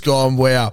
gone, wow.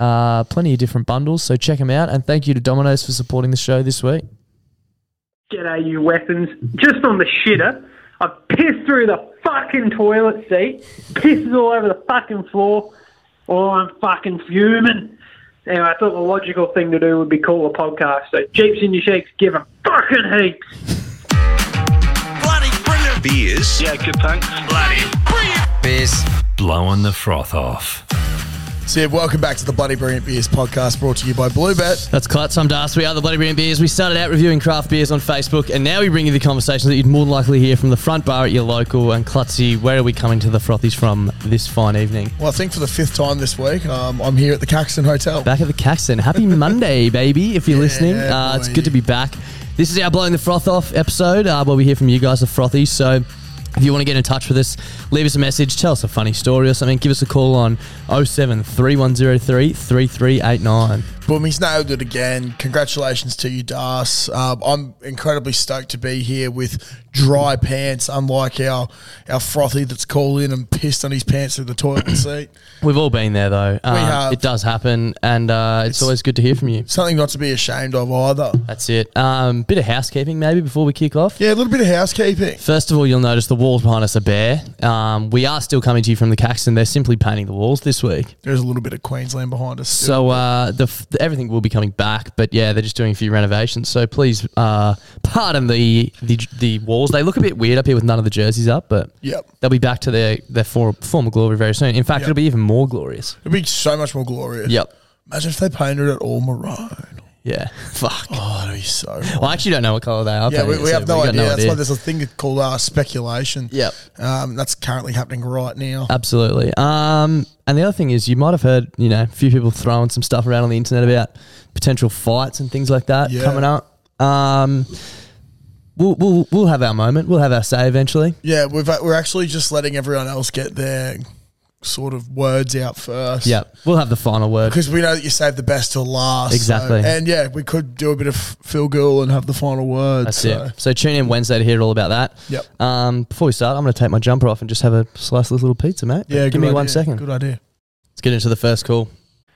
Uh, plenty of different bundles, so check them out. And thank you to Domino's for supporting the show this week. G'day, you weapons. Just on the shitter, I pissed through the fucking toilet seat, pisses all over the fucking floor. Oh, I'm fucking fuming. Anyway, I thought the logical thing to do would be call a podcast. So, Jeeps in your shakes, give 'em fucking heaps. Bloody brilliant beers. Yeah, good, thanks. Bloody brilliant beers. Blowing the froth off. So, welcome back to the Bloody Brilliant Beers podcast brought to you by Bluebet. That's Clutz. I'm Das. We are the Bloody Brilliant Beers. We started out reviewing craft beers on Facebook, and now we bring you the conversations that you'd more likely hear from the front bar at your local. And Clutzy, where are we coming to the frothies from this fine evening? Well, I think for the fifth time this week, um, I'm here at the Caxton Hotel. Back at the Caxton. Happy Monday, baby, if you're listening. Uh, it's good to be back. This is our Blowing the Froth Off episode uh, where we hear from you guys, the frothies. So if you want to get in touch with us, leave us a message, tell us a funny story or something, give us a call on 07 3103 3389. Boom, he's nailed it again. Congratulations to you, Das. Um, I'm incredibly stoked to be here with dry pants, unlike our our frothy that's called in and pissed on his pants through the toilet seat. We've all been there though. Um, have. It does happen, and uh, it's, always good to hear from you. Something not to be ashamed of either. That's it. Um, bit of housekeeping maybe before we kick off. Yeah, a little bit of housekeeping. First of all, you'll notice the walls behind us are bare. Um, we are still coming to you from the Caxton. They're simply painting the walls this week. There's a little bit of Queensland behind us. So uh, the, f- everything will be coming back, but yeah, they're just doing a few renovations. So please uh, pardon the, the the walls. They look a bit weird up here with none of the jerseys up, but Yep. they'll be back to their their for, former glory very soon. In fact, Yep. it'll be even more glorious. It'll be so much more glorious. Yep. Imagine if they painted it all maroon. Yeah. Fuck. Oh, that'd be so. Well, I actually don't know what color they are. Yeah, we, we have no idea. That's why there's a thing called uh, speculation. Yep. Um, that's currently happening right now. Absolutely. Um, and the other thing is, you might have heard, you know, a few people throwing some stuff around on the internet about potential fights and things like that Yeah. coming up. Um, we'll, we'll we'll have our moment. We'll have our say eventually. Yeah, we've we're actually just letting everyone else get their sort of words out first. Yeah, we'll have the final word. Because we know that you save the best till last. so- Exactly. and yeah, we could do a bit of Phil Gould and have the final word. That's so. it. So tune in Wednesday to hear all about that. Yep. Um, before we start, I'm going to take my jumper off and just have a slice of this little pizza, mate. Yeah, give good me idea. one second. Good idea. Let's get into the first call.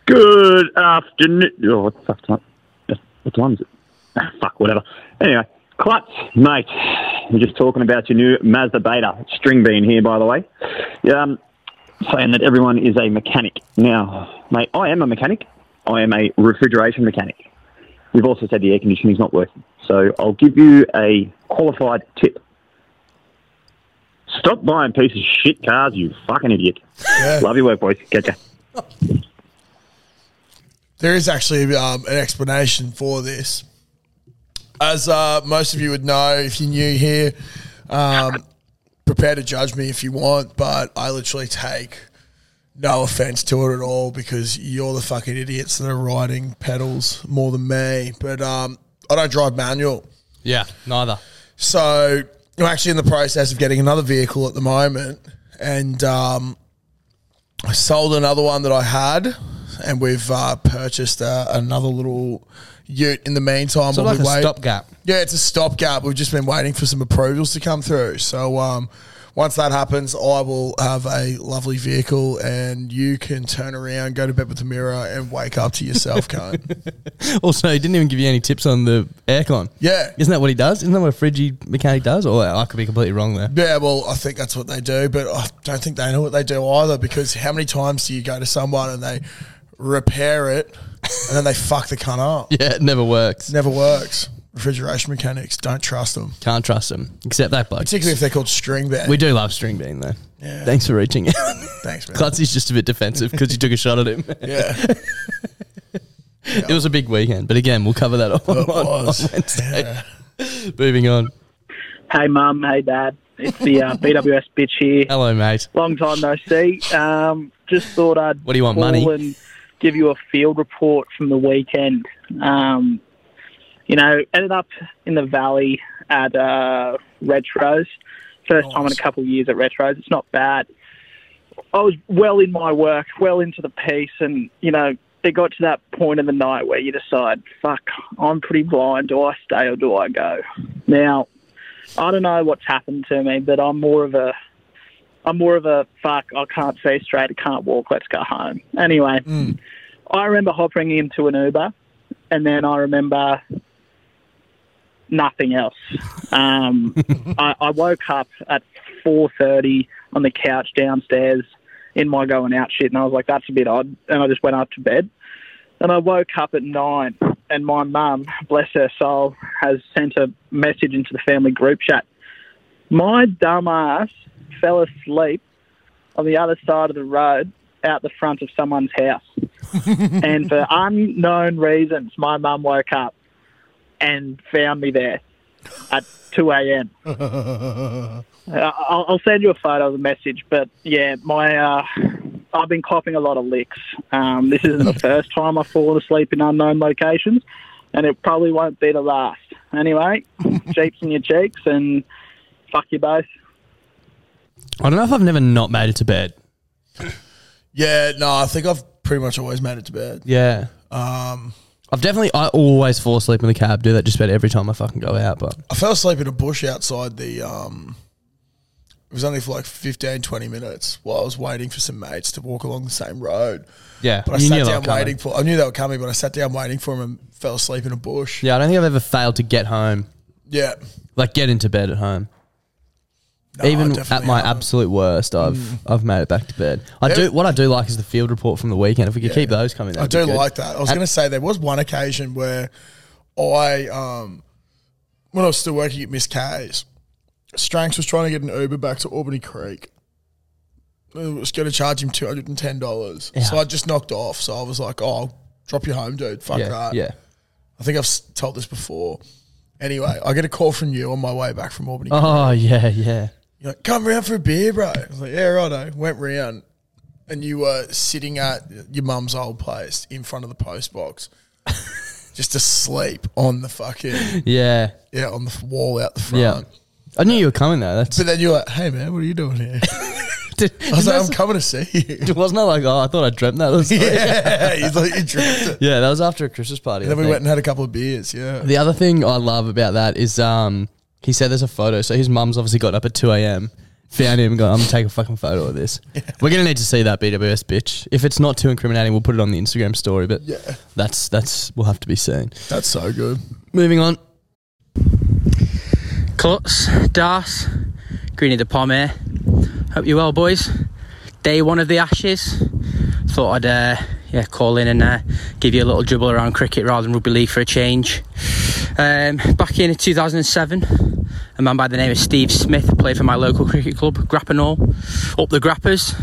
Good afternoon. Oh, what the fuck time? What time is it? Ah, fuck, whatever. Anyway, Clutz, mate. I'm just talking about your new Mazda Beta. String bean here, by the way. Um, saying that everyone is a mechanic. Now, mate, I am a mechanic. I am a refrigeration mechanic. We've also said the air conditioning is not working. So I'll give you a qualified tip. Stop buying pieces of shit cars, you fucking idiot. Yeah. Love your work, boys. Catch ya. There is actually um, an explanation for this. As uh, most of you would know, if you're new here, um, prepare to judge me if you want, but I literally take no offense to it at all because you're the fucking idiots that are riding pedals more than me. But um, I don't drive manual. Yeah, neither. So I'm actually in the process of getting another vehicle at the moment, and um, I sold another one that I had, and we've uh, purchased uh, another little Ute in the meantime. So while like we a wait. stopgap. Yeah, it's a stopgap. We've just been waiting for some approvals to come through. So um, once that happens, I will have a lovely vehicle, and you can turn around, go to bed with the mirror, and wake up to yourself, cunt. Also, he didn't even give you any tips on the aircon. Yeah. Isn't that what he does? Isn't that what a frigid mechanic does? Or I could be completely wrong there. Yeah, well, I think that's what they do, but I don't think they know what they do either because how many times do you go to someone and they repair it and then they fuck the cunt up? Yeah, it never works. Never works. Refrigeration mechanics, don't trust them. Can't trust him. Except that bloke. Particularly if they're called string band. We do love String Bean, though. Yeah. Thanks for reaching out. Thanks, man. Clutzy's just a bit defensive because you took a shot at him. Yeah. It was a big weekend, but again, we'll cover that on, It on, was. on Wednesday. Moving on. Hey, mum. Hey, dad. It's the uh, BWS bitch here. Hello, mate. Long time no see. Um, just thought I'd What do you want, money? and give you a field report from the weekend. Um, you know, ended up in the valley at uh, Retros. First time in a couple of years at Retros. It's not bad. I was well in my work, well into the piece, and you know, it got to that point in the night where you decide, fuck, I'm pretty blind. Do I stay or do I go? Now, I don't know what's happened to me, but I'm more of a I'm more of a fuck. I can't see straight. I can't walk. Let's go home. Anyway, I remember hopping into an Uber, and then I remember nothing else. Um, I, I woke up at four thirty on the couch downstairs in my going out shit, and I was like, "That's a bit odd," and I just went up to bed. And I woke up at nine, and my mum, bless her soul, has sent a message into the family group chat. My dumb ass fell asleep on the other side of the road out the front of someone's house. and for unknown reasons, my mum woke up and found me there at 2 a.m. Uh, I'll, I'll send you a photo of the message, but yeah, my uh, I've been copping a lot of licks. Um, this isn't the first time I've fallen asleep in unknown locations, and it probably won't be the last. Anyway, cheeks in your cheeks, and fuck you both. I don't know if I've never not made it to bed. yeah, no, I think I've pretty much always made it to bed. Yeah. Um, I've definitely, I always fall asleep in the cab, do that just about every time I fucking go out, but I fell asleep in a bush outside the. Um, it was only for like 15, 20 minutes while I was waiting for some mates to walk along the same road. yeah. But I you sat knew they down were coming. waiting for. I knew they were coming, but I sat down waiting for them and fell asleep in a bush. Yeah, I don't think I've ever failed to get home, Yeah. like get into bed at home. No, Even at my haven't. Mm. absolute worst, I've I've made it back to bed. I do. What I do like is the field report from the weekend. If we could keep those coming, I do like that. I was going to say there was one occasion where I, um, when I was still working at Miss K's, Stranks was trying to get an Uber back to Albany Creek. It was going to charge him two hundred and ten dollars, so I just knocked off. So I was like, "Oh, I'll drop you home, dude. Fuck Yeah, that." yeah. I think I've told this before. Anyway, I get a call from you on my way back from Albany. Oh yeah, yeah. You're like, come round for a beer, bro. I was like, yeah, righto. Went round, and you were sitting at your mum's old place in front of the post box, just asleep on the fucking Yeah. yeah on the f- wall out the front. Yeah. I knew you were coming though. That's But then you're like, hey man, what are you doing here? I was like, I'm coming to see you. It wasn't I like, oh, I thought I dreamt that. Was yeah, you thought you dreamt it. yeah, that was after a Christmas party. And I then we think. went and had a couple of beers. Yeah. The other thing I love about that is um, he said there's a photo. So his mum's obviously got up at 2 a.m., found him and gone, I'm going to take a fucking photo of this. We're going to need to see that BWS bitch. If it's not too incriminating, we'll put it on the Instagram story, but Yeah. that's, that's, will have to be seen. That's so good. Moving on. Clutz, Das, Greeny the Pom here. Hope you're well, boys. Day one of the Ashes. Thought I'd uh, yeah call in and uh, give you a little dribble around cricket rather than rugby league for a change. Um, back in 2007, a man by the name of Steve Smith played for my local cricket club, Grappenhall, up the Grappers.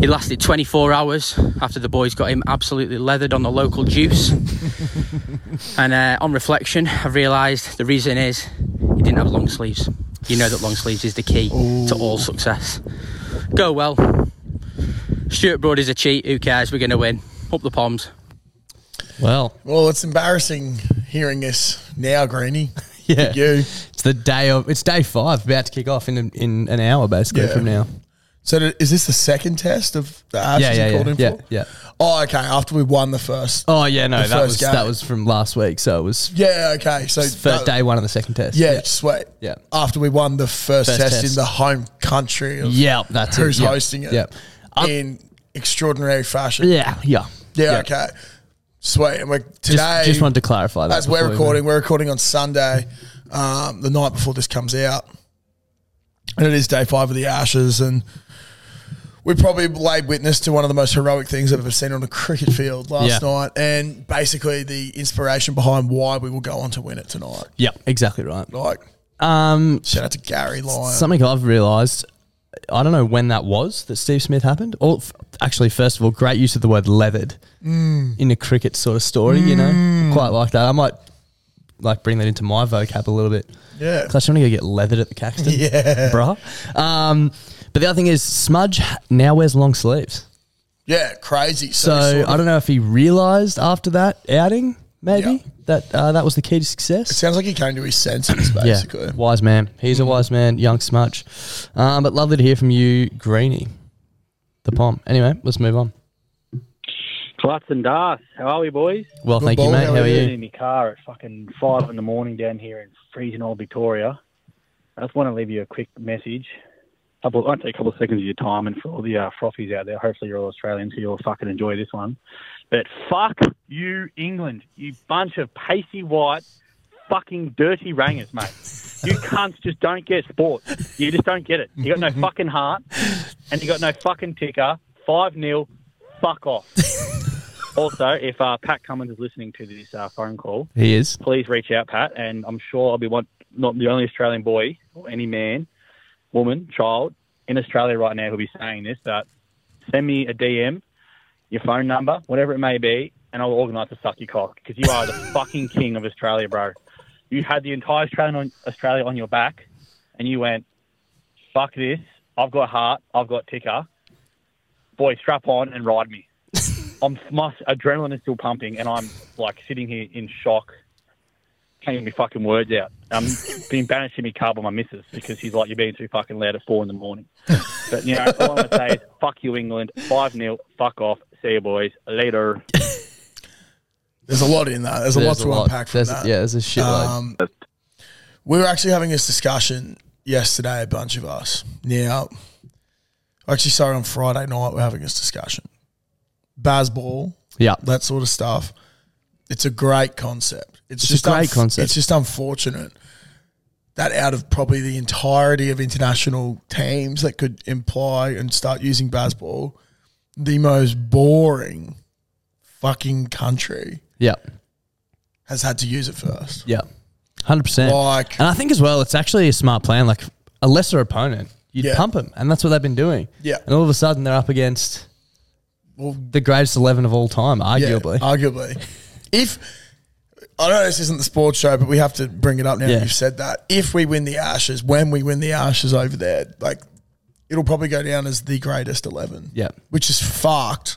He lasted 24 hours after the boys got him absolutely leathered on the local juice. and uh, on reflection, I've realised the reason is he didn't have long sleeves. You know that long sleeves is the key to all success. Go well. Stuart Broad is a cheat. Who cares? We're going to win. Up the palms. Well, Well, it's embarrassing hearing this now, Greeny. yeah. You. It's the day of, it's day five, about to kick off in, in an hour basically Yeah. from now. So th- is this the second test of the Ashes Yeah, yeah, called yeah, in yeah, for? yeah. Oh, okay. After we won the first. Oh yeah, no, that was game. that was from last week, so it was Yeah, okay. So first that- day one of the second test. Yeah, sweet. Yeah. After we won the first, First test, test. in the home country of Yeah, that's who's it. Yeah. hosting it Yeah. Um, in extraordinary fashion. Yeah, yeah. Yeah, okay. Sweet. And we're Just, today just wanted to clarify that. as we're before we recording, we're recording on Sunday, um, the night before this comes out. And it is day five of the Ashes and we probably laid witness to one of the most heroic things I've ever seen on a cricket field last Yeah. night, and basically the inspiration behind why we will go on to win it tonight. Yeah, exactly right. Like, Um, shout out to Gary Lyon. something I've realised. I don't know when that was that Steve Smith happened. Or f- actually, first of all, great use of the word leathered Mm. in a cricket sort of story. You know, quite like that. I might like bring that into my vocab a little bit. Yeah. 'Cause I just want to go get leathered at the Caxton. Yeah. bruh. Um, but the other thing is, Smudge now wears long sleeves. Yeah, crazy. So, So I don't know if he realised after that outing, maybe Yeah. That uh, that was the key to success. It sounds like he came to his senses, basically. Yeah, wise man. He's a wise man, young smudge. Um, but lovely to hear from you, Greeny, the pom. Anyway, let's move on. Clutz and Das, how are we, boys? Well, Good thank you, ball, mate. how How are are you? you? in my car at fucking five in the morning down here in freezing old Victoria. I just want to leave you a quick message. Couple, it won't take a couple of seconds of your time, and for all the uh, frothies out there, hopefully you're all Australians, so you'll fucking enjoy this one. But fuck you, England, you bunch of pacey white, fucking dirty rangers, mate. You cunts just don't get sport. You just don't get it. You got no fucking heart, and you got no fucking ticker. Five 0 fuck off. also, if uh, Pat Cummins is listening to this uh, phone call, He is. please reach out, Pat, and I'm sure I'll be one, not the only Australian boy or any man, woman, child in Australia right now who'll be saying this. But send me a DM, your phone number, whatever it may be, and I'll organise to suck your cock because you are the fucking king of Australia, bro. You had the entire Australian on, Australia on your back, and you went, "Fuck this! I've got heart, I've got ticker. Boy, strap on and ride me." I'm my adrenaline is still pumping, and I'm like sitting here in shock can't get my fucking words out. I'm being banished in my car by my missus because she's like, you're being too fucking loud at four in the morning. But, you know, all I'm going to say is, fuck you, England. 5 0. Fuck off. See you, boys. Later. There's a lot in that. There's a There's lot to unpack from There's, that. Yeah, there's a shitload. Um, we were actually having this discussion yesterday, a bunch of us. Now, actually, sorry, on Friday night, we're having this discussion. Bazball, yeah. that sort of stuff. It's a great concept. It's, It's a just great concept. It's just unfortunate that out of probably the entirety of international teams that could imply and start using Bazball, the most boring fucking country Yeah. has had to use it first. Yeah. 100%. Like- and I think as well, it's actually a smart plan. Like a lesser opponent, you'd Yeah. pump them. And that's what they've been doing. Yeah. And all of a sudden, they're up against Well, the greatest 11 of all time, arguably. Yeah, arguably. If I know this isn't the sports show, but we have to bring it up now. Yeah. You've said that. If we win the Ashes, when we win the Ashes over there, like it'll probably go down as the greatest eleven. Yeah. which is fucked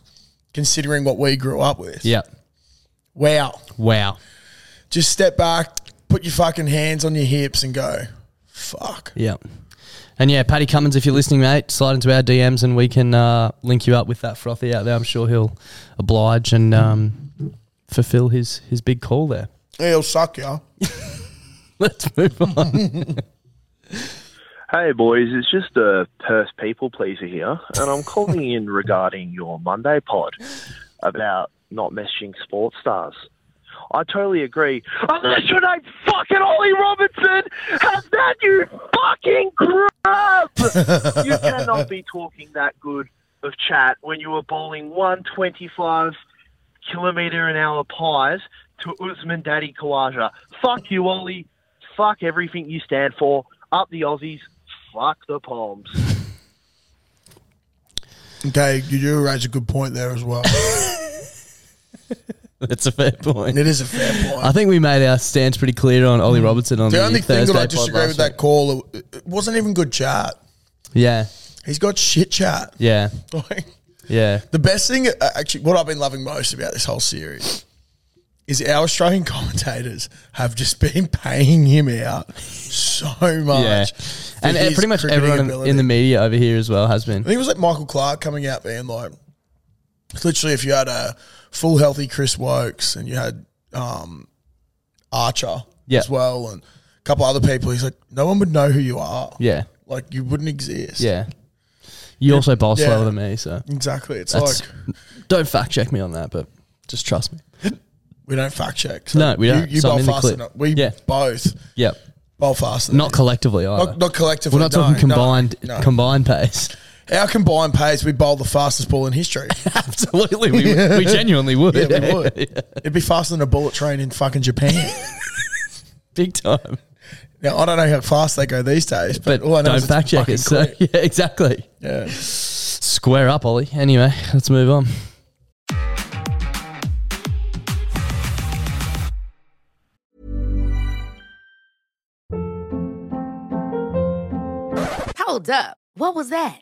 considering what we grew up with. yeah. Wow. Wow. Just step back, put your fucking hands on your hips and go, fuck. Yeah. And yeah, Paddy Cummins, if you're listening, mate, slide into our DMs and we can uh, link you up with that frothy out there. I'm sure he'll oblige and um, fulfill his his big call there. It'll suck, yeah. Let's move on. Hey boys, it's just a Perth people pleaser here, and I'm calling in regarding your Monday pod about not messaging sports stars. I totally agree. Unless your name's fucking Ollie Robinson, have that you fucking crap! you cannot be talking that good of chat when you were bowling 125 kilometre an hour pies to Usman Daddy Khawaja. Fuck you, Ollie. Fuck everything you stand for. Up the Aussies. Fuck the Palms. Okay, you do raise a good point there as well. That's a fair point. It is a fair point. I think we made our stance pretty clear on Ollie hmm. Robertson on the the, only thing Thursday that I disagree with that call, it, it wasn't even good chat. Yeah, He's got shit chat. yeah, Like, yeah. the best thing, uh, actually, what I've been loving most about this whole series is our Australian commentators have just been paying him out so much. Yeah, and uh, pretty much everyone in, ability. in the media over here as well has been. I think it was like Michael Clarke coming out being like, literally, if you had a full healthy Chris Woakes and you had um, Archer Yeah. as well and a couple other people, he's like, no one would know who you are. Yeah, Like you wouldn't exist. yeah. You also bowl Yeah. slower than me, so Exactly. It's That's- like don't fact check me on that, but just trust me. we don't fact check. No, we don't. You So bowl faster. than- We Yeah. both Yep. bowl faster. Not collectively either. Not, not collectively. We're not no, talking combined no. combined pace. Our combined pace, we bowl the fastest ball in history. Absolutely, we, we genuinely would. yeah, we would. It'd be faster than a bullet train in fucking Japan. Big time. Now I don't know how fast they go these days, but, But all I know don't is it's fact check it. So yeah, exactly. Yeah. Square up, Ollie. Anyway, let's move on. Hold up. What was that?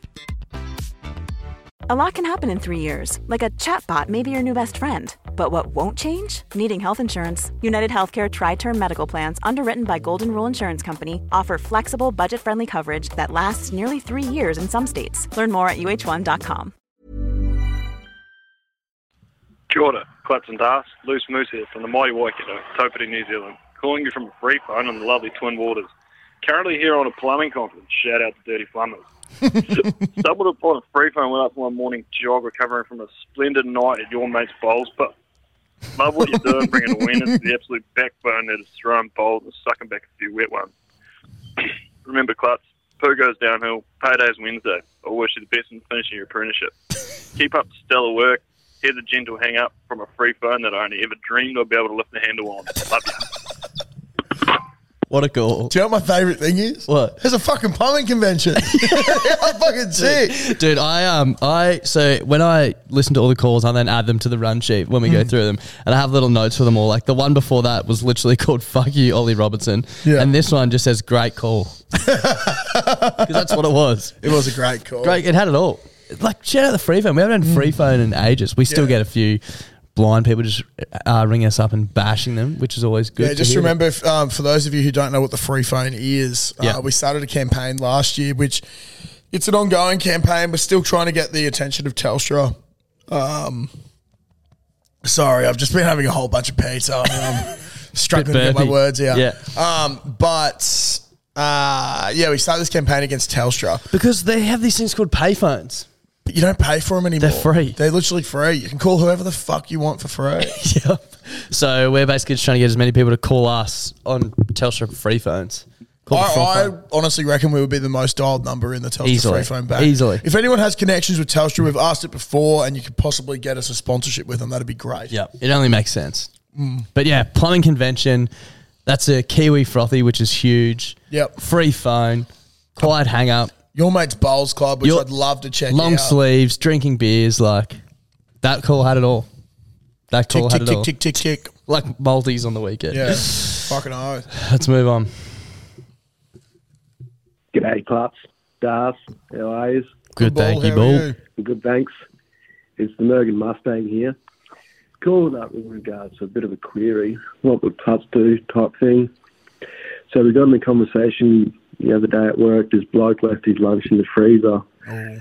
A lot can happen in three years, like a chatbot may be your new best friend. But what won't change? Needing health insurance. United Healthcare Tri Term Medical Plans, underwritten by Golden Rule Insurance Company, offer flexible, budget friendly coverage that lasts nearly three years in some states. Learn more at uh1.com. Kia ora, Clutz and Das, Loose Moose here from the mighty Waikato, Taupiri, New Zealand. Calling you from a free phone on the lovely Twin Waters. Currently here on a plumbing conference. Shout out to Dirty Plumbers. Stumbled upon a free phone, went up one morning jog recovering from a splendid night at your mate's bowls, but love what you're doing, bringing awareness to the absolute backbone that is throwing bowls and sucking back a few wet ones. Remember, Clutz, poo goes downhill, payday's Wednesday. I wish you the best in finishing your apprenticeship. Keep up the stellar work. Here's a gentle hang up from a free phone that I only ever dreamed I'd be able to lift the handle on. Love you. What a call. Do you know what my favorite thing is? What? There's a fucking plumbing convention. I'm fucking sick. Dude, I um I so when I listen to all the calls, I then add them to the run sheet when we go through them, and I have little notes for them all. Like the one before that was literally called "Fuck you, Ollie Robertson," Yeah. and this one just says "Great call" because that's what it was. It was a great call. Great, it had it all. Like shout out the free phone. We haven't had free phone in ages. We still. Yeah. get a few blind people just uh, ringing us up and bashing them, which is always good. Yeah, to just hear. remember, if, um, for those of you who don't know what the free phone is, Yeah. uh, we started a campaign last year, which it's an ongoing campaign. We're still trying to get the attention of Telstra. Um, sorry, I've just been having a whole bunch of pizza. I'm struggling to get my words out. Yeah. Um, but uh, yeah, we started this campaign against Telstra. because they have these things called payphones. But you don't pay for them anymore. They're free. They're literally free. You can call whoever the fuck you want for free. yep. So we're basically just trying to get as many people to call us on Telstra free phones. Call the free I, I phone. honestly reckon we would be the most dialed number in the Telstra Easily. free phone bank. Easily. If anyone has connections with Telstra, we've asked it before, and you could possibly get us a sponsorship with them. That'd be great. Yep. It only makes sense. Mm. But yeah, plumbing convention. That's a Kiwi frothy, which is huge. Yep. Free phone. quiet hang up, Your mate's bowls club, which Your- I'd love to check out. long out. sleeves, drinking beers. Like that call had it all. That Tick call tick had it tick all. tick tick tick. Like Maltese on the weekend. Yeah, fucking oath. Let's move on. G'day, Clutch. Das, how are you? Good, thank you, Bull. Good, thanks. It's the Mergen Mustang here. Calling up with regards to a bit of a query. What would Clutch do type thing? So we got in the conversation the other day at work. This bloke left his lunch in the freezer. Oh.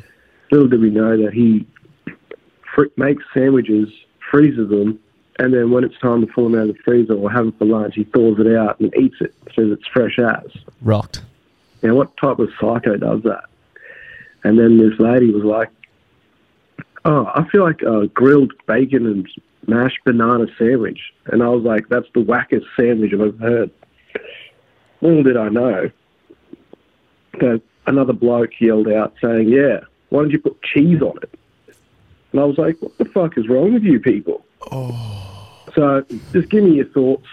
Little did we know that he fr- makes sandwiches, freezes them, and then when it's time to pull them out of the freezer or have it for lunch, he thaws it out and eats it. Says it's fresh as. Rocked. Now, what type of psycho does that? And then this lady was like, "Oh, I feel like a grilled bacon and mashed banana sandwich," and I was like, "That's the wackest sandwich I've ever heard." Little did I know that another bloke yelled out saying, "Yeah, why don't you put cheese on it?" And I was like, "What the fuck is wrong with you people?" So, just give me your thoughts.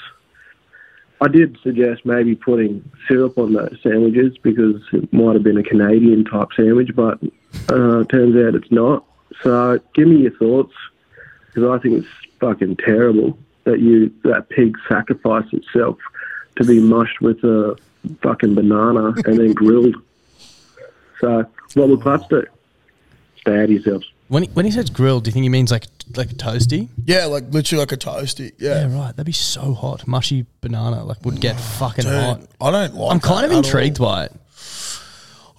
I did suggest maybe putting syrup on those sandwiches because it might have been a Canadian type sandwich, but uh, turns out it's not. So give me your thoughts because I think it's fucking terrible that you that pig sacrificed itself to be mushed with a fucking banana and then grilled. So what would Clutch do? Stay out of yourselves. When he, when he says grilled, do you think he means like like toasty? Yeah, like literally like a toasty. Yeah, right. That'd be so hot. Mushy banana like would get fucking Dude, hot. I don't like. I'm kind that of at intrigued all. by it.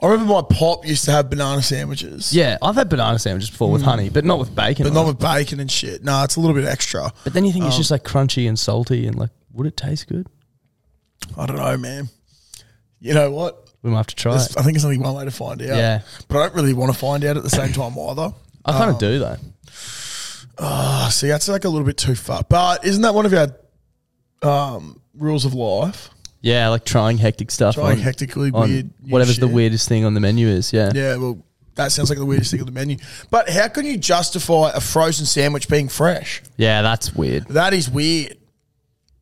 I remember my pop used to have banana sandwiches. Yeah, I've had banana sandwiches before with Mm. honey, but not with bacon. but on not it. with bacon and shit. No, it's a little bit extra. But then you think it's Um, just like crunchy and salty and like, would it taste good? I don't know, man. You know what? We might have to try There's- it. I think there's only one way to find out. Yeah. but I don't really want to find out at the same time either. I kind of Um, do though. Oh, see, that's like a little bit too far. But isn't that one of our um, rules of life? Yeah, like trying hectic stuff. Trying on- hectically on weird new Whatever's the shit. weirdest thing on the menu is. Yeah. Yeah, well, that sounds like the weirdest thing on the menu. But how can you justify a frozen sandwich being fresh? Yeah, that's weird. That is weird.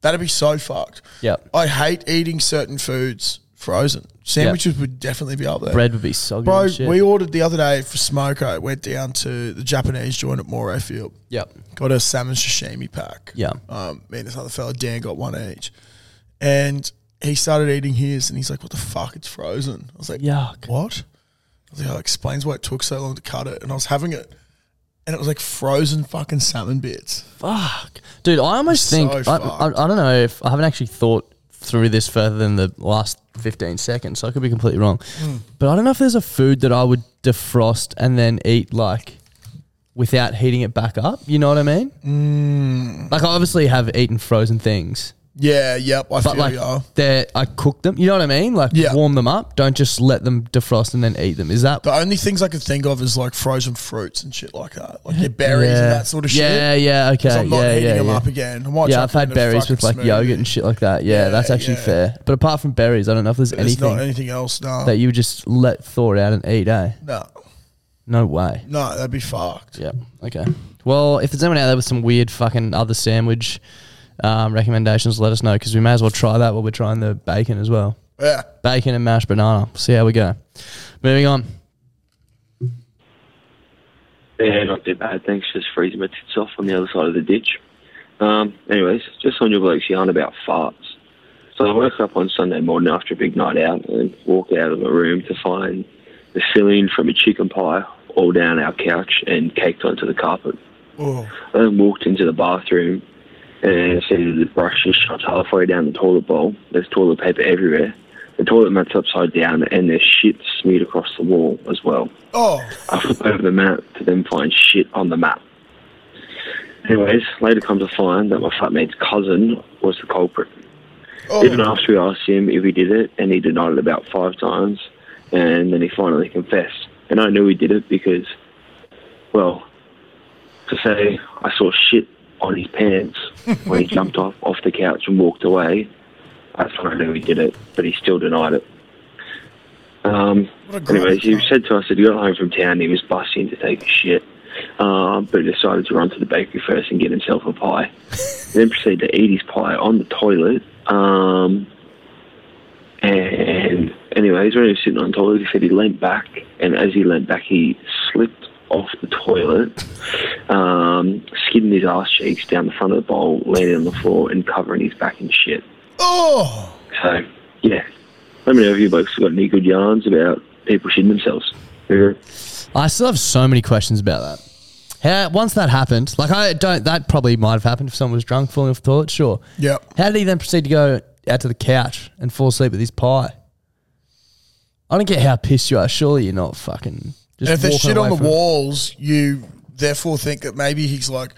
That'd be so fucked. Yep. I hate eating certain foods frozen. Sandwiches would definitely be up there. Bread would be so good Bro, and shit. we ordered the other day for Smoko. Went down to the Japanese joint at Morayfield. Yep. Got a salmon sashimi pack. Yeah. Um, me and this other fella, Dan, got one each. And he started eating his and he's like, what the fuck? It's frozen. I was like, Yuck. What? I was like, oh, explains why it took so long to cut it. And I was having it. And it was like frozen fucking salmon bits. Fuck, dude. I almost So think I, fucked. I, I don't know if I haven't actually thought through this further than the last fifteen seconds, so I could be completely wrong. Mm. But I don't know if there's a food that I would defrost and then eat like without heating it back up. You know what I mean? Mm. Like I obviously have eaten frozen things, Yeah, yep, I but feel like ya. they I cook them. You know what I mean? Like Yeah. warm them up. Don't just let them defrost and then eat them. Is that The only things I could think of is like frozen fruits and shit like that. Like your berries and that sort of shit. Yeah, yeah, okay, I'm not yeah, heating yeah, them yeah. up again. I might yeah, chuck I've them had a berries with fucking like yogurt and shit like that. Yeah, that's actually yeah. fair. But apart from berries, I don't know if there's, There's anything, not anything else, no. that you would just let thaw out and eat. Eh? No. No way. No, that'd be fucked. Yeah. Okay. Well, if there's anyone out there with some weird fucking other sandwich um, recommendations, let us know because we may as well try that while we're trying the bacon as well. Yeah. Bacon and mashed banana. See how we go. Moving on. Yeah, not too bad. Thanks. Just freezing my tits off on the other side of the ditch. Um, anyways, just on your blokes yarn about farts. So I woke up on Sunday morning after a big night out and walked out of my room to find the filling from a chicken pie all down our couch and caked onto the carpet. Oh. I then walked into the bathroom and see that the brush is shot halfway down the toilet bowl. There's toilet paper everywhere. The toilet mat's upside down and there's shit smeared across the wall as well. Oh. I flip over the mat to then find shit on the mat. Anyways, later come to find that my flatmate's cousin was the culprit. Oh. Even after we asked him if he did it, and he denied it about five times, and then he finally confessed. And I knew he did it because, well, to say I saw shit on his pants when he jumped off, off the couch and walked away, that's when I knew he did it, but he still denied it. Um, anyways, he said to us that he got home from town, he was busting to take a shit, um, but he decided to run to the bakery first and get himself a pie. Then proceeded to eat his pie on the toilet. Um, and anyways, when he was sitting on the toilet, he said he leant back, and as he leant back, he slipped off the toilet, um, skidding his ass cheeks down the front of the bowl, landing on the floor, and covering his back in shit. Oh, So, yeah. Let me know if you folks have got any good yarns about people shitting themselves. I still have so many questions about that. How once that happened, like I don't, that probably might have happened if someone was drunk falling off the toilet. Sure. Yep. How did he then proceed to go out to the couch and fall asleep with his pie? I don't get how pissed you are. Surely you're not fucking. Just and if there's shit on the walls, you therefore think that maybe he's like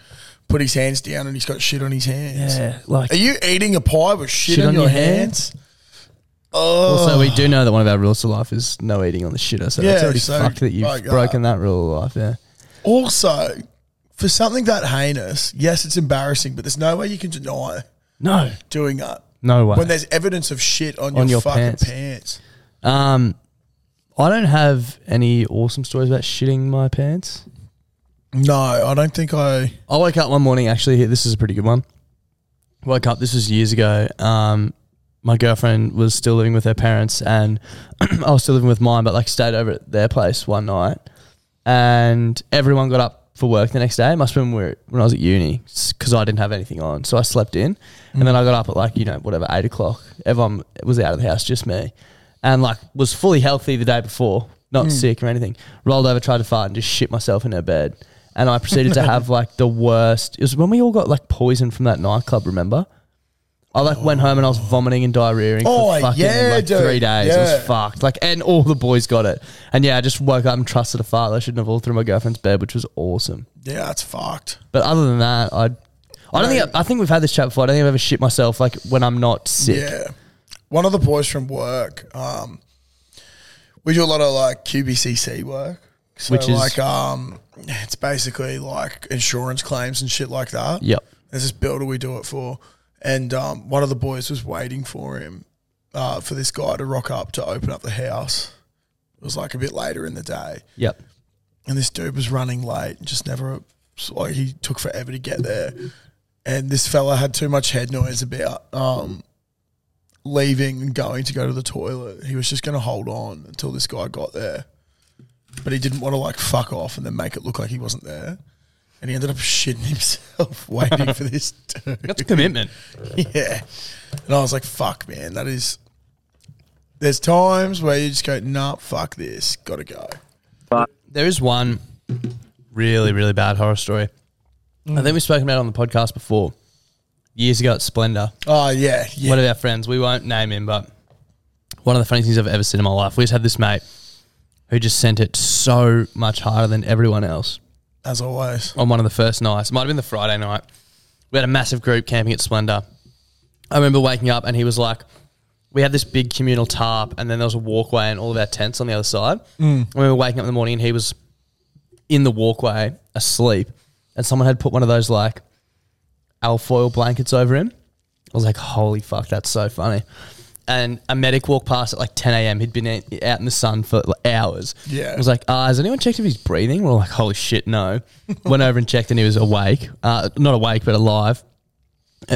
put his hands down and he's got shit on his hands. Yeah, like- are you eating a pie with shit, Shit on, on your your hands? Oh, Also, we do know that one of our rules to life is no eating on the shitter. So Yeah, it's already so, fucked that you've like, uh, broken that rule of life. Yeah. Also, for something that heinous, yes, it's embarrassing, but there's no way you can deny No. doing that. No way. When there's evidence of shit on, On your, your fucking pants. pants. Um, I don't have any awesome stories about shitting my pants. No, I don't think I. I woke up one morning. Actually, this is a pretty good one. Woke up. This was years ago. Um, my girlfriend was still living with her parents, and I was still living with mine. But like, stayed over at their place one night, and everyone got up for work the next day. It must have been where, when I was at uni because I didn't have anything on, so I slept in, and then I got up at like you know whatever eight o'clock. Everyone was out of the house, just me, and like was fully healthy the day before, not Mm. sick or anything. Rolled over, tried to fart, and just shit myself in her bed. And I proceeded to have like the worst. It was when we all got like poisoned from that nightclub. Remember? I like went home and I was vomiting and diarrheaing Oh, for fucking yeah, like dude. three days. It Yeah. was fucked. Like, and all the boys got it. And yeah, I just woke up and trusted a fart. I shouldn't have all through my girlfriend's bed, which was awesome. Yeah, that's fucked. But other than that, I, I don't think I, think we've had this chat before. I don't think I've ever shit myself like when I'm not sick. Yeah. One of the boys from work, um, we do a lot of like QBCC work. So Which is- like um it's basically like insurance claims and shit like that. Yep. There's this builder we do it for. And um, one of the boys was waiting for him, uh, for this guy to rock up to open up the house. It was like a bit later in the day. Yep. And this dude was running late, and just never like he took forever to get there. And this fella had too much head noise about um, leaving and going to go to the toilet. He was just going to hold on until this guy got there, but he didn't want to like fuck off and then make it look like he wasn't there. And he ended up shitting himself waiting for this dude. That's commitment. yeah. And I was like, fuck, man, that is. There's times where you just go, nah, fuck this, gotta go. But there is one really, really bad horror story. I think we've spoken about it on the podcast before. Years ago at Splendour. Oh, yeah. yeah. One of our friends, we won't name him, but one of the funniest things I've ever seen in my life. We just had this mate who just sent it so much harder than everyone else. As always. On one of the first nights. It might have been the Friday night. We had a massive group camping at Splendour. I remember waking up and he was like, we had this big communal tarp and then there was a walkway and all of our tents on the other side. Mm. I remember waking up in the morning and he was in the walkway asleep and someone had put one of those like alfoil blankets over him. I was like, holy fuck, that's so funny. And a medic walked past at like 10 a.m. He'd been out in the sun for like hours. Yeah. I was like, uh, has anyone checked if he's breathing? We're like, holy shit, no. Went over and checked and he was awake. Uh, not awake, but alive.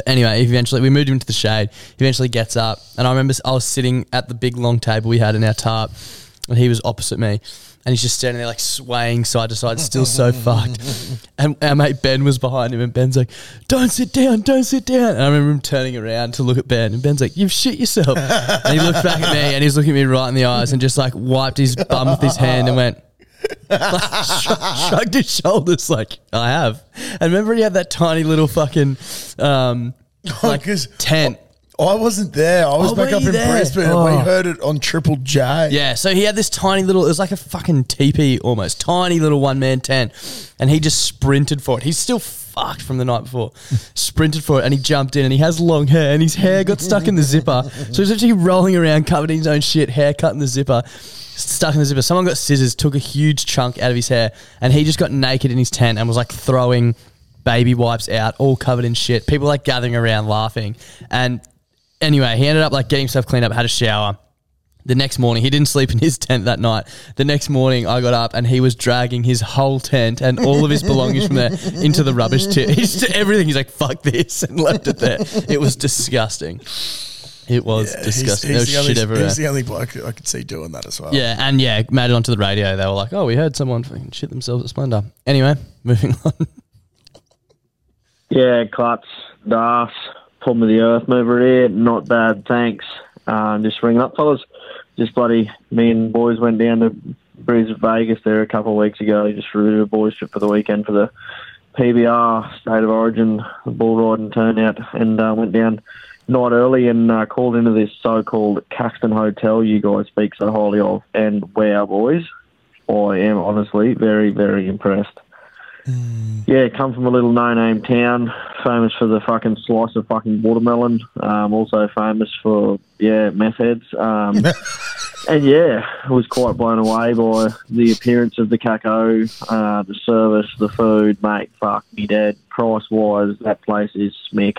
Anyway, eventually we moved him into the shade. He eventually gets up, and I remember I was sitting at the big long table we had in our tarp, and he was opposite me, and he's just standing there like swaying side to side, still so fucked. And our mate Ben was behind him, and Ben's like, "Don't sit down, don't sit down." And I remember him turning around to look at Ben, and Ben's like, "You've shit yourself." and he looked back at me, and he's looking me right in the eyes, and just like wiped his bum with his hand, and went. like, shrug- shrugged his shoulders like I have. And remember he had that tiny little fucking um like tent. I wasn't there. I was Oh, back were up you in there? Brisbane and Oh. we heard it on Triple J. Yeah, so he had this tiny little it was like a fucking teepee almost, tiny little one man tent. And he just sprinted for it. He's still fucked from the night before. sprinted for it and he jumped in and he has long hair and his hair got stuck in the zipper. So he's actually rolling around covered in his own shit, hair cut in the zipper. Stuck in the zipper. Someone got scissors, took a huge chunk out of his hair, and he just got naked in his tent and was like throwing baby wipes out, all covered in shit. People like gathering around laughing. And anyway, he ended up like getting himself cleaned up, had a shower. The next morning, he didn't sleep in his tent that night. The next morning, I got up and he was dragging his whole tent and all of his belongings from there into the rubbish tip. He's just everything. He's like, "Fuck this," and left it there. It was disgusting. It was Yeah, disgusting. He's, there was he's the only, shit everywhere. he's the only bloke I could see doing that as well. Yeah, and yeah, made it onto the radio. They were like, "Oh, we heard someone fucking shit themselves at Splendour." Anyway, moving on. Yeah, Clutz, Das, pull me the earth mover here. Not bad, thanks. Um, just ringing up, fellas. Just bloody, me and boys went down to Brisvegas there a couple of weeks ago. Just for a a boys trip for the weekend for the PBR State of Origin bull riding turnout and uh, went down night early and uh, called into this so-called Caxton Hotel you guys speak so highly of. And wow, boys, I am honestly very, very impressed. Yeah, come from a little no-name town, famous for the fucking slice of fucking watermelon. Um, also famous for yeah meth heads. Um, and yeah, I was quite blown away by the appearance of the caco, uh, the service, the food. Mate, fuck me dead. Price-wise, that place is smick.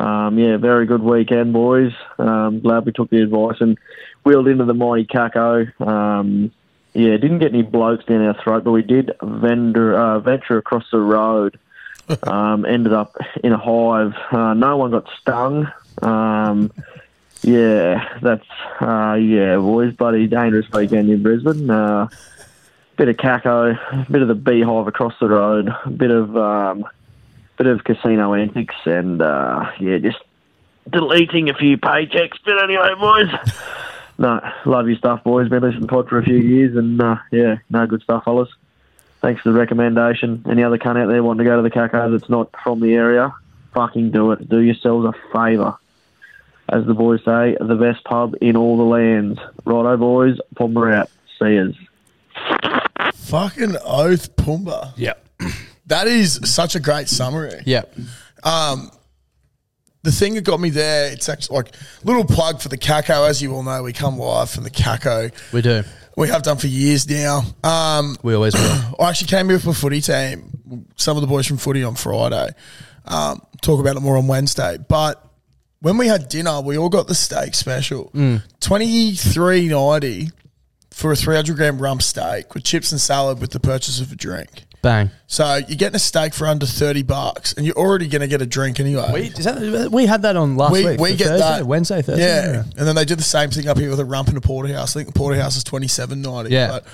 Um, yeah, very good weekend, boys. Um, glad we took the advice and wheeled into the mighty caco. Um, yeah, didn't get any blokes down our throat, but we did vendor, uh, venture across the road. Um, ended up in a hive. Uh, no one got stung. Um, yeah, that's uh, yeah, boys, bloody dangerous weekend in Brisbane. Uh, bit of caco, bit of the beehive across the road, bit of um, bit of casino antics, and uh, yeah, just deleting a few paychecks. But anyway, boys. No, love your stuff, boys. Been listening to pod for a few years, and uh, yeah, no good stuff, fellas. Thanks for the recommendation. Any other cunt out there wanting to go to the caco that's not from the area, fucking do it. Do yourselves a favour. As the boys say, the best pub in all the lands. Righto, boys. Pumba out. See yous. Fucking oath, Pumba. Yep. That is such a great summary. Yep. Um, the thing that got me there, it's actually like little plug for the Caco. As you all know, we come live from the Caco. We do. We have done for years now. Um, We always will. I actually came here with a footy team. Some of the boys from footy on Friday. Um, talk about it more on Wednesday. But when we had dinner, we all got the steak special. Mm. Twenty three ninety for a three hundred gram rump steak with chips and salad with the purchase of a drink. Bang. So you're getting a steak for under thirty bucks, and you're already going to get a drink anyway. We, is that, we had that on last we, week. we get Thursday, that Wednesday, Thursday. Yeah. and then they did the same thing up here with a rump and a porterhouse. I think the porterhouse is twenty seven ninety. Yeah. but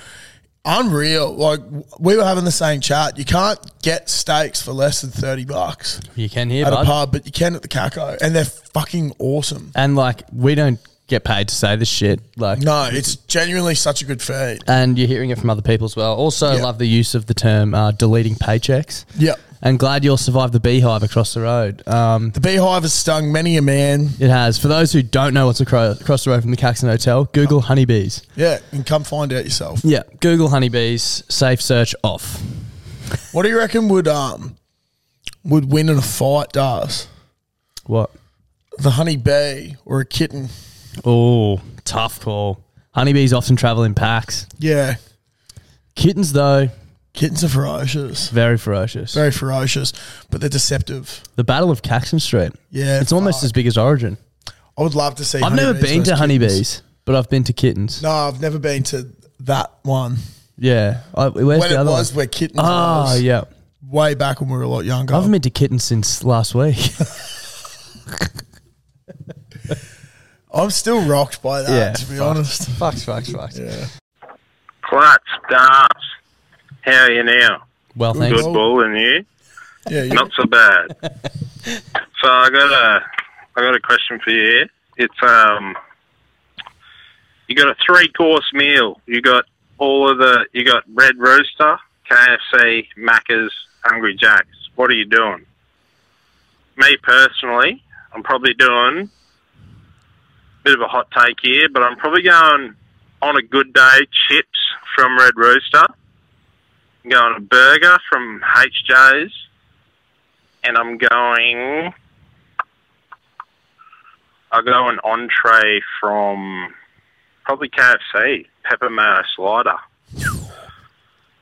unreal. Like we were having the same chat. You can't get steaks for less than thirty bucks You can hear, at bud. a pub, but you can at the Caco, and they're fucking awesome. And like, we don't get paid to say this shit. Like, No, it's genuinely such a good feed. and you're hearing it from other people as well. Also, Yeah. love the use of the term uh, deleting paychecks. Yep. And glad you'll survive the beehive across the road. Um, The beehive has stung many a man. it has. For those who don't know what's acro- across the road from the Caxton Hotel, Google honeybees. Yeah, and come find out yourself. Yeah, Google honeybees. Safe search off. What do you reckon would um would win in a fight, Dars? What? The honey bee or a kitten? Oh, tough call. Honeybees often travel in packs. Yeah, Kittens, though, kittens are ferocious. very ferocious. Very ferocious, but they're deceptive. the Battle of Caxton Street. Yeah, It's almost fuck. as big as Origin. I would love to see. I've never honeybees been to versus honeybees, but I've been to kittens. No, I've never been to that one. Yeah. I, where's when the it other was one? where kittens Oh, was. yeah. Way back when we were a lot younger. I haven't been to kittens since last week. I'm still rocked by that, Yeah, to be fuck. honest. Fucks, fucks, fucks. Yeah. Clutz, darts. How are you now? Well, thanks. Good ball in you. Yeah, you- Not so bad. so I got a, I got a question for you. Here. It's um, you got a three course meal. You got all of the, you got Red Rooster, KFC, Macca's, Hungry Jacks. What are you doing? Me personally, I'm probably doing a bit of a hot take here, but I'm probably going on a good day chips from Red Rooster. I'm going a burger from HJ's, and I'm going. I'll go an entree from probably KFC, pepper mayo slider.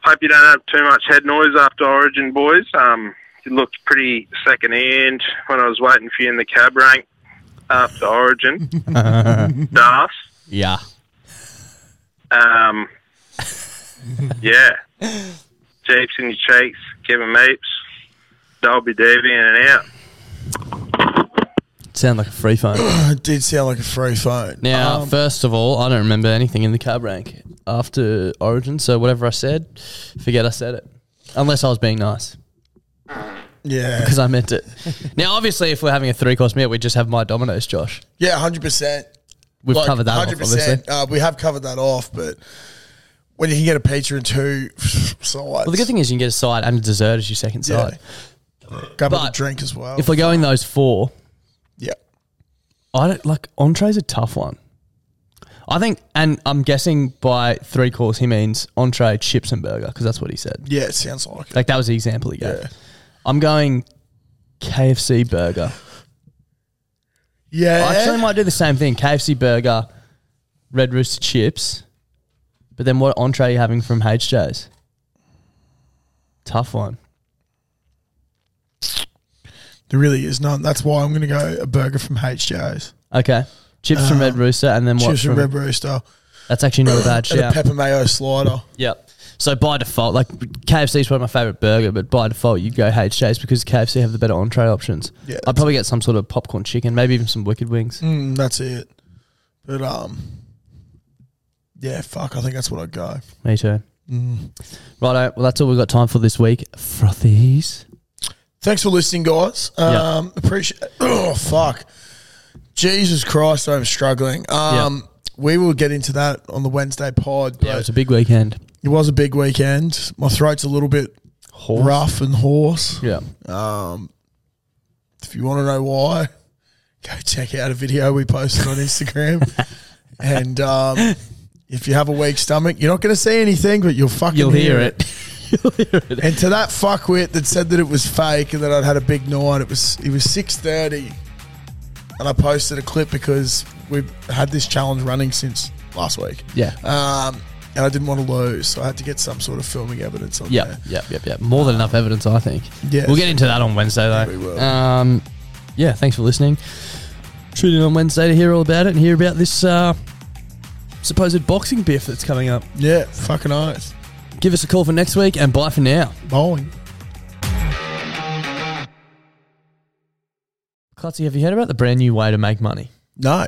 Hope you don't have too much head noise after Origin, boys. Um, looked pretty second hand when I was waiting for you in the cab rank after Origin. Das. yeah. Um, yeah. Japes in your cheeks, Kevin Meeps, Dolby Davy in and out. Sound like a free phone. it did sound like a free phone. Now, Um, first of all, I don't remember anything in the cab rank after Origin, so whatever I said, forget I said it. Unless I was being nice. Yeah. Because I meant it. now, obviously, if we're having a three course meal, we just have my Domino's, Josh. Yeah, hundred percent. We've covered that off, obviously. Uh, we have covered that off, but when you can get a pizza and two sides, Well, the good thing is you can get a side and a dessert as your second Yeah. side. grab a but drink as well. If we're going those four, yeah, I don't like entree's a tough one. I think, and I'm guessing by three course he means entree, chips, and burger because that's what he said. yeah, it sounds like it. Like that was the example he gave. I'm going KFC burger. Yeah, I actually might do the same thing. KFC burger, red rooster chips. But then what entree are you having from HJ's? Tough one. there really is none. That's why I'm going to go a burger from HJ's. Okay. Chips from Uh, Red Rooster and then what? Chips from Red Rooster. That's actually not a bad and a pepper mayo slider. Yep. So by default, like KFC is probably my favorite burger, but by default you'd go HJ's because KFC have the better entree options. Yeah, I'd probably get some sort of popcorn chicken, maybe even some wicked wings. Mm, that's it. But um, yeah, fuck. I think that's what I'd go. Me too. Mm. Righto. Well, that's all we've got time for this week. Frothies. Thanks for listening, guys. Um, appreciate. Oh fuck, Jesus Christ, I'm struggling. Um, we will get into that on the Wednesday pod. Yeah, it was a big weekend. It was a big weekend. My throat's a little bit Hoarse. rough and hoarse. Yeah. Um, if you want to know why, go check out a video we posted on Instagram. and um, if you have a weak stomach, you're not going to see anything, but you'll fucking You'll hear, hear it. And to that fuckwit that said that it was fake and that I'd had a big night, it was it was six thirty, and I posted a clip because we've had this challenge running since last week. Yeah. Um, and I didn't want to lose, so I had to get some sort of filming evidence on Yep, there. yep, yep, yep. More than enough evidence, I think. Yeah. We'll get into that on Wednesday, though. we will. Um, yeah, thanks for listening. Tune in on Wednesday to hear all about it and hear about this uh, supposed boxing biff that's coming up. Yeah, fucking eyes. Give us a call for next week and bye for now. Bowling. Clutzy, have you heard about the brand new way to make money? No.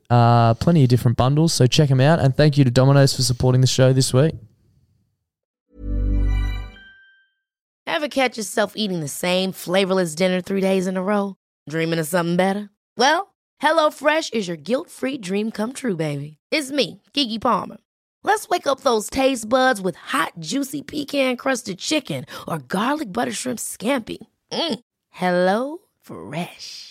Uh, plenty of different bundles, so check them out. And thank you to Domino's for supporting the show this week. Ever catch yourself eating the same flavorless dinner three days in a row? Dreaming of something better? Well, HelloFresh is your guilt-free dream come true, baby. It's me, Keke Palmer. Let's wake up those taste buds with hot, juicy pecan-crusted chicken or garlic butter shrimp scampi. Mm. Hello Fresh.